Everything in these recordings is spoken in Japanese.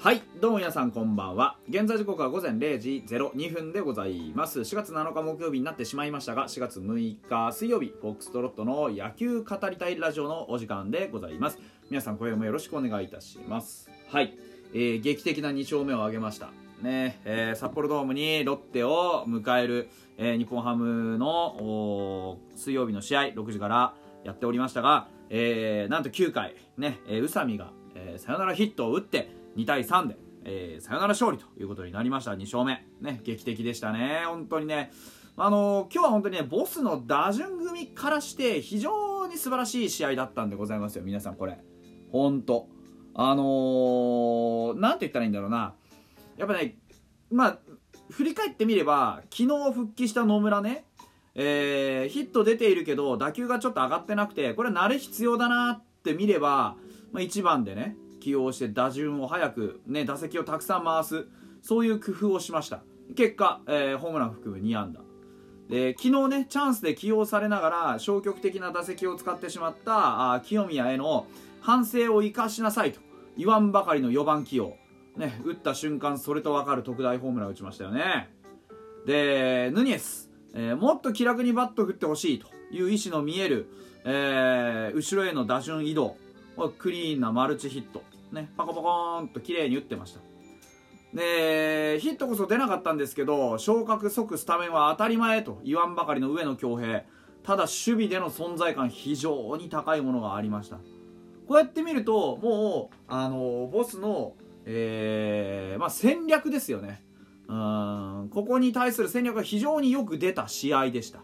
はいどうも皆さんこんばんは。現在時刻は午前0時02分でございます。4月7日木曜日になってしまいましたが4月6日水曜日フォックストロットの野球語りたいラジオのお時間でございます。皆さん今夜もよろしくお願いいたします。はい、えー、劇的な2勝目を挙げました。ねえー札幌ドームにロッテを迎える、えー日本ハムの水曜日の試合6時からやっておりましたが、えーなんと9回ね、え宇佐美が、えーサヨナラヒットを打って2対3で、えーサヨナラ勝利ということになりました。2勝目。ね劇的でしたね。本当にね。あのー今日は本当にねボスの打順組からして非常に素晴らしい試合だったんでございますよ。皆さんこれ。本当。あのーて言ったらいいんだろうな。やっぱねまあ振り返ってみれば昨日復帰した野村ね。えーヒット出ているけど打球がちょっと上がってなくてこれ慣れ必要だなって見れば、まあ、1番でね起用して打順を早く、ね、打席をたくさん回す。そういう工夫をしました。結果、えーホームラン含む2安打。で昨日ねチャンスで起用されながら消極的な打席を使ってしまったあ清宮への反省を生かしなさいと言わんばかりの4番起用、ね、打った瞬間それと分かる特大ホームランを打ちましたよね。でヌニエス、えーもっと気楽にバット振ってほしいという意思の見える、えー後ろへの打順移動。クリーンなマルチヒット、ね、パコパコーンと綺麗に打ってました。でヒットこそ出なかったんですけど昇格即スタメンは当たり前と言わんばかりの上野恭平。ただ守備での存在感非常に高いものがありました。こうやって見るともうあのボスの、えーまあ、戦略ですよね。うんここに対する戦略が非常によく出た試合でした。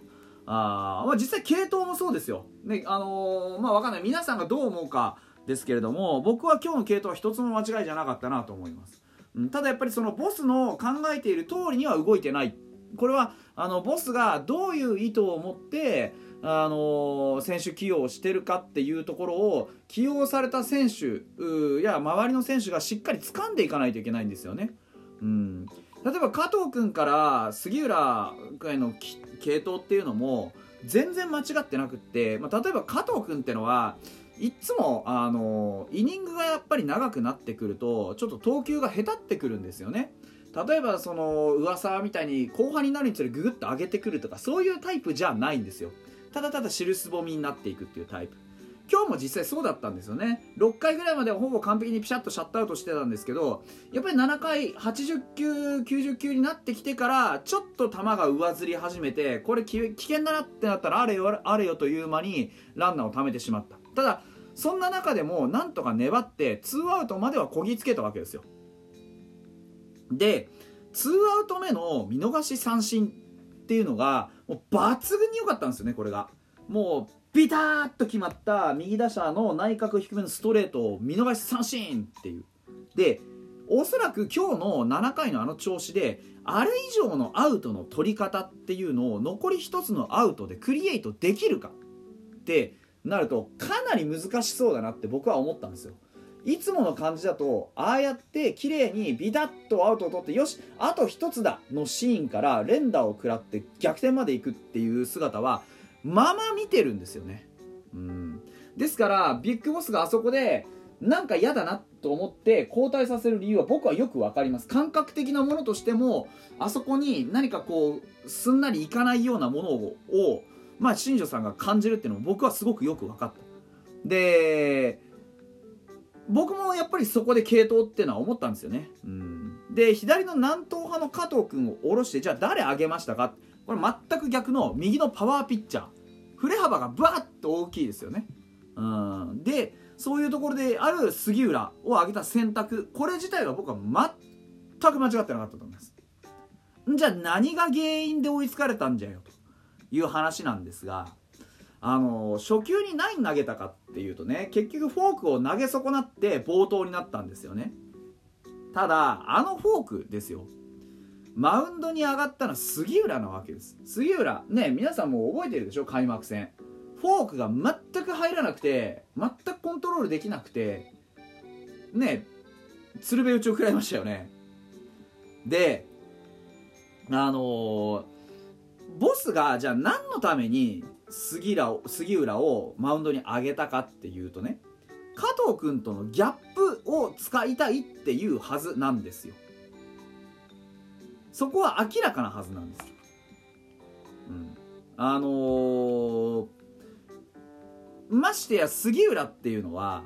あ、まあ、実際系統もそうですよ、ねあのーまあ、わかんない。皆さんがどう思うかですけれども僕は今日の系統は一つも間違いじゃなかったなと思います。うんただやっぱりそのボスの考えている通りには動いてない。これはあのボスがどういう意図を持ってあの選手起用をしてるかっていうところを起用された選手や周りの選手がしっかり掴んでいかないといけないんですよね。うん、例えば加藤君から杉浦君への継投っていうのも全然間違ってなくって、まあ、例えば加藤君ってのはいつもあのイニングがやっぱり長くなってくるとちょっと投球がへたってくるんですよね。例えばその上沢みたいに後半になるにつれググッと上げてくるとかそういうタイプじゃないんですよ。ただただ尻すぼみになっていくっていうタイプ。今日も実際そうだったんですよね。6回ぐらいまではほぼ完璧にピシャッとシャットアウトしてたんですけどやっぱり7回80球90球になってきてからちょっと球が上ずり始めてこれ危険だなってなったらあれよあれよという間にランナーを貯めてしまった。ただそんな中でもなんとか粘って2アウトまではこぎつけたわけですよ。で2アウト目の見逃し三振っていうのがもう抜群に良かったんですよねこれが。もうビターッと決まった右打者の内角低めのストレートを見逃し三振っていう。でおそらく今日の7回のあの調子であれ以上のアウトの取り方っていうのを残り1つのアウトでクリエイトできるかってなるとかなり難しそうだなって僕は思ったんですよ。いつもの感じだとああやって綺麗にビタッとアウトを取ってよしあと1つだのシーンから連打を食らって逆転までいくっていう姿はまあまあ見てるんですよね。うん。ですからビッグボスがあそこでなんか嫌だなと思って交代させる理由は僕はよくわかります。感覚的なものとしてもあそこに何かこうすんなりいかないようなものををまあ新庄さんが感じるっていうのも僕はすごくよく分かった。で僕もやっぱりそこで継投っていうのは思ったんですよね、うん、で左の南東派の加藤君を下ろしてじゃあ誰上げましたか？これ全く逆の右のパワーピッチャー。振れ幅がバーッと大きいですよね、うん、でそういうところである杉浦を上げた選択。これ自体は僕は全く間違ってなかったと思います。じゃあ何が原因で追いつかれたんじゃよ？という話なんですがあの初球に何投げたかっていうとね結局フォークを投げ損なって暴投になったんですよね。ただあのフォークですよ。マウンドに上がったのは杉浦なわけです。杉浦ね皆さんも覚えてるでしょ？開幕戦。フォークが全く入らなくて全くコントロールできなくてね鶴瓶打ちを食らいましたよね。であのーボスがじゃあ何のために杉浦を杉浦をマウンドに上げたかっていうとね加藤君とのギャップを使いたいっていうはずなんですよ。そこは明らかなはずなんですよ、うん、あのー、ましてや杉浦っていうのは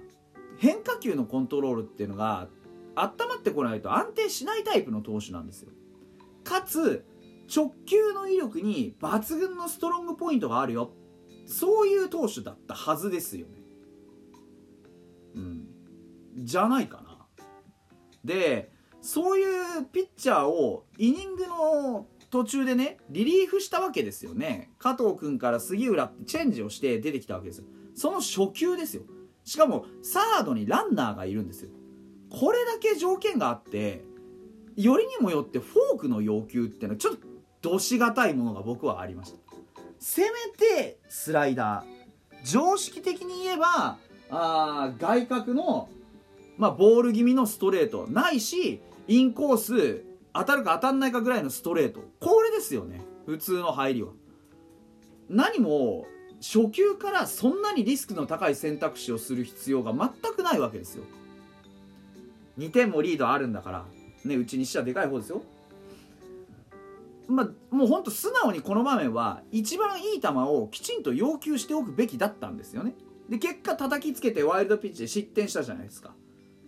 変化球のコントロールっていうのが温まってこないと安定しないタイプの投手なんですよ。かつ直球の威力に抜群のストロングポイントがあるよ。そういう投手だったはずですよね。うん。じゃないかな。でそういうピッチャーをイニングの途中でねリリーフしたわけですよね。加藤君から杉浦ってチェンジをして出てきたわけですよ。その初球ですよ。しかもサードにランナーがいるんですよ。これだけ条件があってよりにもよってフォークの要求っていうのはちょっとどしがたいものが僕はありました。せめてスライダー。常識的に言えばあ外角の、まあ、ボール気味のストレートないしインコース当たるか当たんないかぐらいのストレート。これですよね。普通の入りは。何も初球からそんなにリスクの高い選択肢をする必要が全くないわけですよ。2点もリードあるんだから。ねうちにしちゃでかい方ですよ。まあ、もうほんと素直にこの場面は一番いい球をきちんと要求しておくべきだったんですよね。で結果叩きつけてワイルドピッチで失点したじゃないですか。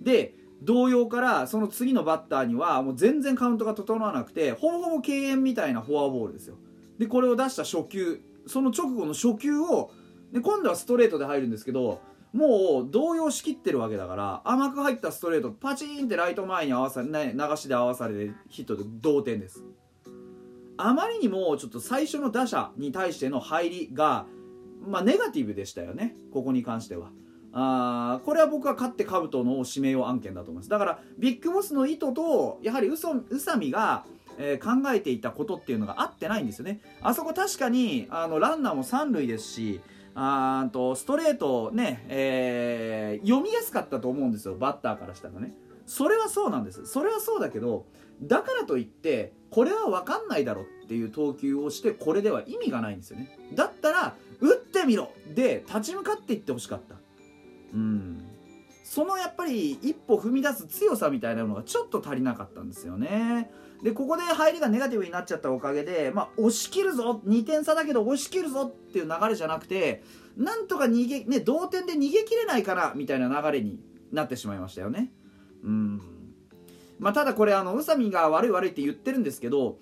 で同様からその次のバッターにはもう全然カウントが整わなくてほぼほぼ敬遠みたいなフォアボールですよ。でこれを出した初球その直後の初球をで今度はストレートで入るんですけどもう動揺しきってるわけだから甘く入ったストレートパチンってライト前に合わされ、ね、流しで合わされてヒットで同点です。あまりにもちょっと最初の打者に対しての入りが、まあ、ネガティブでしたよね。ここに関しては。あこれは僕は勝って兜の指名用案件だと思います。だからビッグボスの意図とやはり宇佐美が、えー、考えていたことっていうのが合ってないんですよね。あそこ確かにあのランナーも三塁ですしあとストレートね、えー、読みやすかったと思うんですよ。バッターからしたらね。それはそうなんです。それはそうだけどだからといってこれは分かんないだろっていう投球をしてこれでは意味がないんですよね。だったら打ってみろで立ち向かっていってほしかった。うん。そのやっぱり一歩踏み出す強さみたいなのがちょっと足りなかったんですよね。でここで入りがネガティブになっちゃったおかげで、まあ、押し切るぞ。2点差だけど押し切るぞっていう流れじゃなくてなんとか逃げ、ね、同点で逃げ切れないかなみたいな流れになってしまいましたよね。うん。まあ、ただこれあの宇佐美が悪い悪いって言ってるんですけど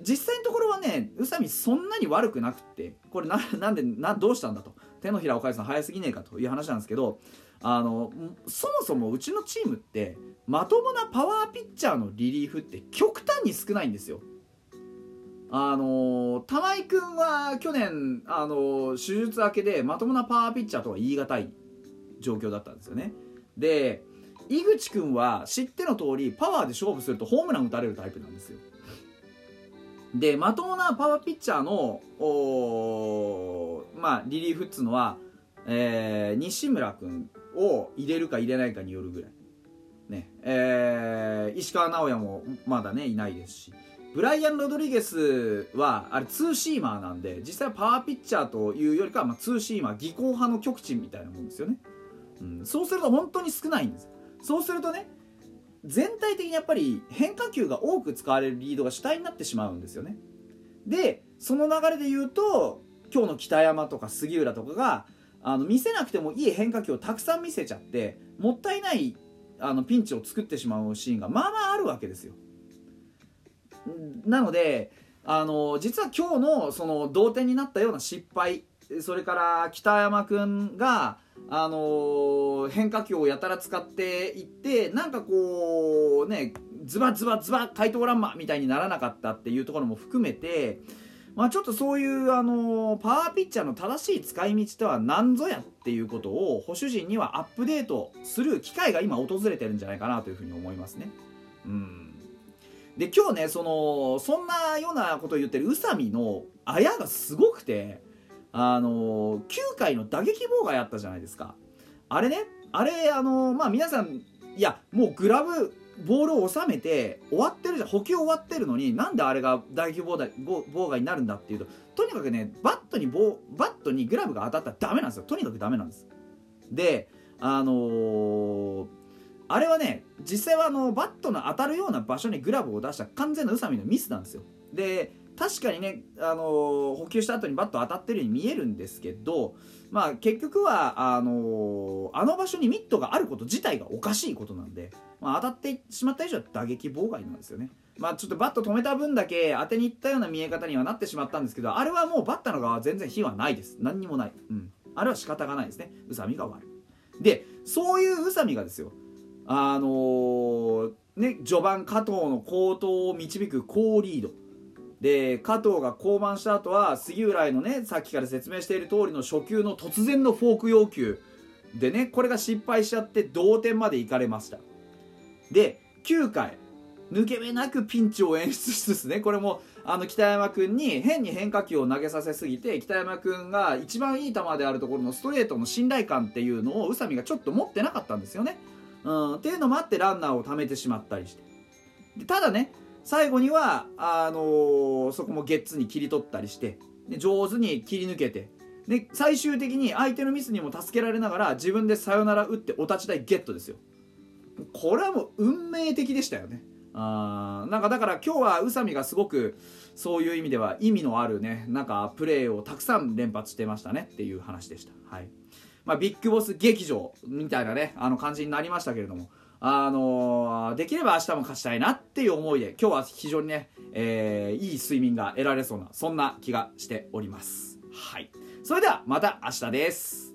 実際のところはね宇佐美そんなに悪くなくってこれな なんでなどうしたんだと手のひらを返すの早すぎねえかという話なんですけどあのそもそもうちのチームってまともなパワーピッチャーのリリーフって極端に少ないんですよ。あの玉井君は去年あの手術明けでまともなパワーピッチャーとは言い難い状況だったんですよね。で井口君は知っての通りパワーで勝負するとホームラン打たれるタイプなんですよ。でまともなパワーピッチャーのまあ、リリーフっつうのは、えー、西村君を入れるか入れないかによるぐらい、ねえー、石川直也もまだねいないですし。ブライアン・ロドリゲスはあれツーシーマーなんで実際パワーピッチャーというよりかは、まあ、ツーシーマー技巧派の極致みたいなもんですよね、うん、そうすると本当に少ないんですよ。そうするとね全体的にやっぱり変化球が多く使われるリードが主体になってしまうんですよね。でその流れで言うと今日の北山とか杉浦とかがあの見せなくてもいい変化球をたくさん見せちゃってもったいないあのピンチを作ってしまうシーンがまあまああるわけですよ。なのであの実は今日のその同点になったような失敗それから北山君があの、変化球をやたら使っていってなんかこうねズバズバズバ怪盗ランマみたいにならなかったっていうところも含めて、まあ、ちょっとそういう、あの、パワーピッチャーの正しい使い道とは何ぞやっていうことを保守陣にはアップデートする機会が今訪れてるんじゃないかなというふうに思いますね。うんで今日ねそのそんなようなことを言ってる宇佐美のあやがすごくてあの9回の打撃妨害あったじゃないですか。あれねあれあのまあ皆さんいやもうグラブボールを収めて終わってるじゃん。捕球終わってるのになんであれが打撃妨害妨害になるんだっていうととにかくねバットにバットにグラブが当たったらダメなんですよ。とにかくダメなんです。であのー、あれはね実際はあのバットの当たるような場所にグラブを出した完全な宇佐美のミスなんですよ。で確かにね、あのー、捕球した後にバット当たってるように見えるんですけど、まあ、結局はあのー、あの場所にミットがあること自体がおかしいことなんで、まあ、当たってしまった以上は打撃妨害なんですよね。まあ、ちょっとバット止めた分だけ当てにいったような見え方にはなってしまったんですけどあれはもうバッターの側は全然非はないです。何にもない、うん、あれは仕方がないですね。宇佐美が悪い。でそういう宇佐美がですよあのー、ね序盤加藤の好投を導く好リード。で加藤が降板した後は杉浦へのねさっきから説明している通りの初球の突然のフォーク要求。でねこれが失敗しちゃって同点までいかれました。で9回抜け目なくピンチを演出しつつねこれもあの北山君に変に変化球を投げさせすぎて北山君が一番いい球であるところのストレートの信頼感っていうのを宇佐美がちょっと持ってなかったんですよね。うん、っていうのもあってランナーを貯めてしまったりして。でただね最後にはあのー、そこもゲッツに切り取ったりして上手に切り抜けてで最終的に相手のミスにも助けられながら自分でサヨナラ打ってお立ち台ゲットですよ。これはもう運命的でしたよね。あなんかだから今日は宇佐美がすごくそういう意味では意味のあるねなんかプレーをたくさん連発してましたねっていう話でした。はい。まあ、ビッグボス劇場みたいなねあの感じになりましたけれども。あのー、できれば明日も勝ちたいなっていう思いで今日は非常にね、えー、いい睡眠が得られそうなそんな気がしております。はい。それではまた明日です。